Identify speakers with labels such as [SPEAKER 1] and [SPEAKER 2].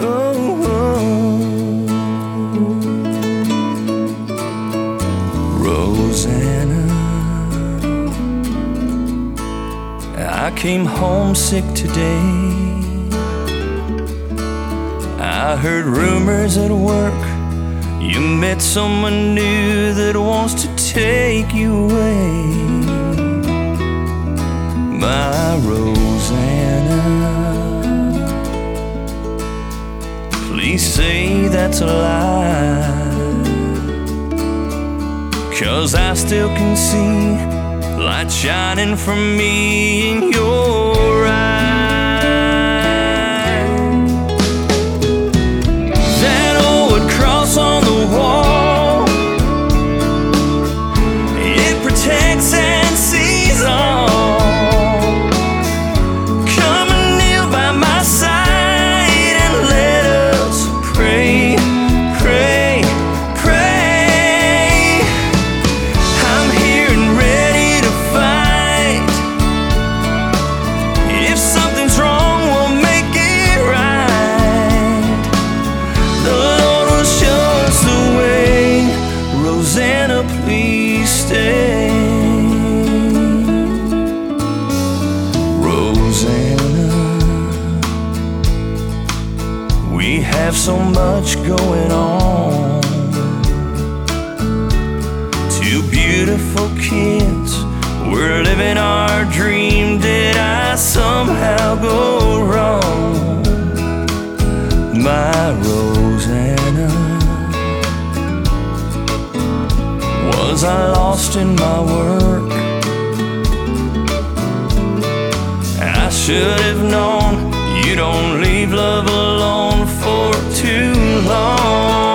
[SPEAKER 1] Oh, oh. I came home sick today. I heard rumors at work. You met someone new that wants to take you away my Roseana. Please say that's a lie. Cause I still can see light shining from me in your so much going on. Two beautiful kids, we're living our dream. Did I somehow go wrong? My Roseana, was I lost in my work? I should have known you don't leave love alone for too long.